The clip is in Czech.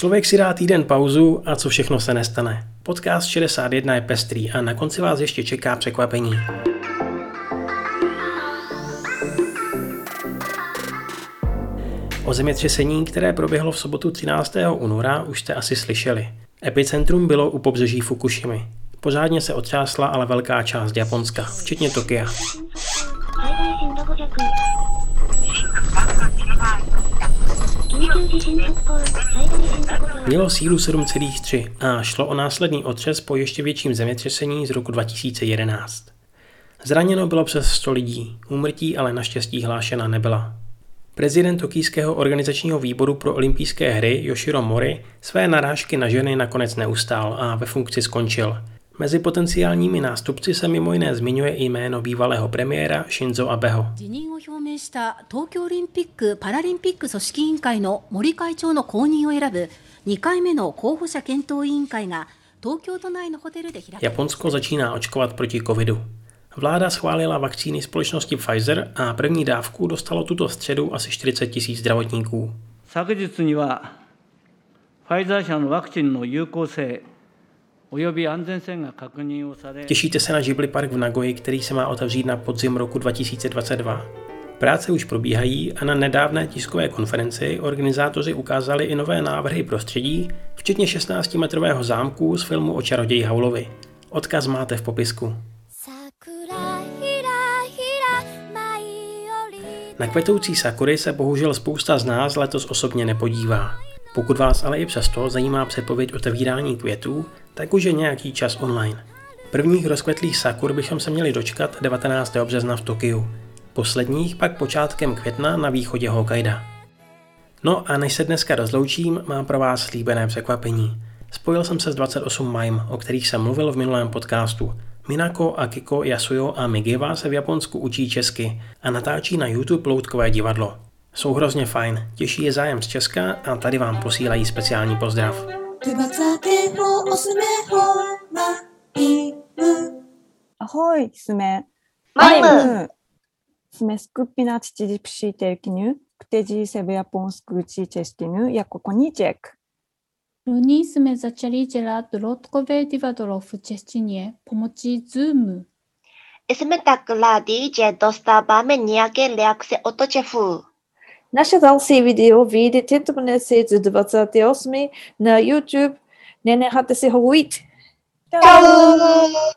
Člověk si dá týden pauzu a co všechno se nestane. Podcast 61 je pestrý a na konci vás ještě čeká překvapení. O zemětřesení, které proběhlo v sobotu 13. února, už jste asi slyšeli. Epicentrum bylo u pobřeží Fukushimy. Pořádně se otřásla ale velká část Japonska, včetně Tokia. Mělo sílu 7,3 a šlo o následný otřes po ještě větším zemětřesení z roku 2011. Zraněno bylo přes 100 lidí, úmrtí ale naštěstí hlášena nebyla. Prezident Tokijského organizačního výboru pro olympijské hry Yoshiro Mori své narážky na ženy nakonec neustál a ve funkci skončil. Mezi potenciálními nástupci se mimo jiné zmiňuje i jméno bývalého premiéra Shinzo Abeho. 辞任を表明した東京オリンピック・パラリンピック組織委員会の森会長の後任を選ぶ2回目の候補者検討委員会が東京都内のホテルで開かれ Japonsko začíná očkovat proti covidu. Vláda schválila vakcíny společnosti Pfizer a první dávku dostalo tuto středu asi 40 tisíc zdravotníků. 昨日にはファイザー社のワクチンの有効性 Těšíte se na Žibli park v Nagoji, který se má otevřít na podzim roku 2022. Práce už probíhají a na nedávné tiskové konferenci organizátoři ukázali i nové návrhy prostředí, včetně 16-metrového zámku z filmu o čaroději Haulovi. Odkaz máte v popisku. Na kvetoucí sakury se bohužel spousta z nás letos osobně nepodívá. Pokud vás ale i přesto zajímá předpověď otevírání květů, tak už je nějaký čas online. Prvních rozkvetlých sakur bychom se měli dočkat 19. března v Tokiu. Posledních pak počátkem května na východě Hokkaida. No a než se dneska rozloučím, mám pro vás slíbené překvapení. Spojil jsem se s 28 Mime, o kterých jsem mluvil v minulém podcastu. Minako, Akiko, Yasuyo a Migiva se v Japonsku učí česky a natáčí na YouTube loutkové divadlo. Jsou hrozně fajn, těší je zájem z Česka a tady vám posílají speciální pozdrav. 28. Ahoj, jsme. Majmu. Jsme skupina Čtyři Telkinu, kteří se v japonsku učí češtinu jako koníček. Loni jsme začali dělat dodatkové divadlo v češtině pomocí Zoom. Jsme tak rádi, že dostáváme nějaké reakce od šefů. Naše další video vyjde tento měsíc 28. na YouTube. Nenechajte si ho ujít. Čau!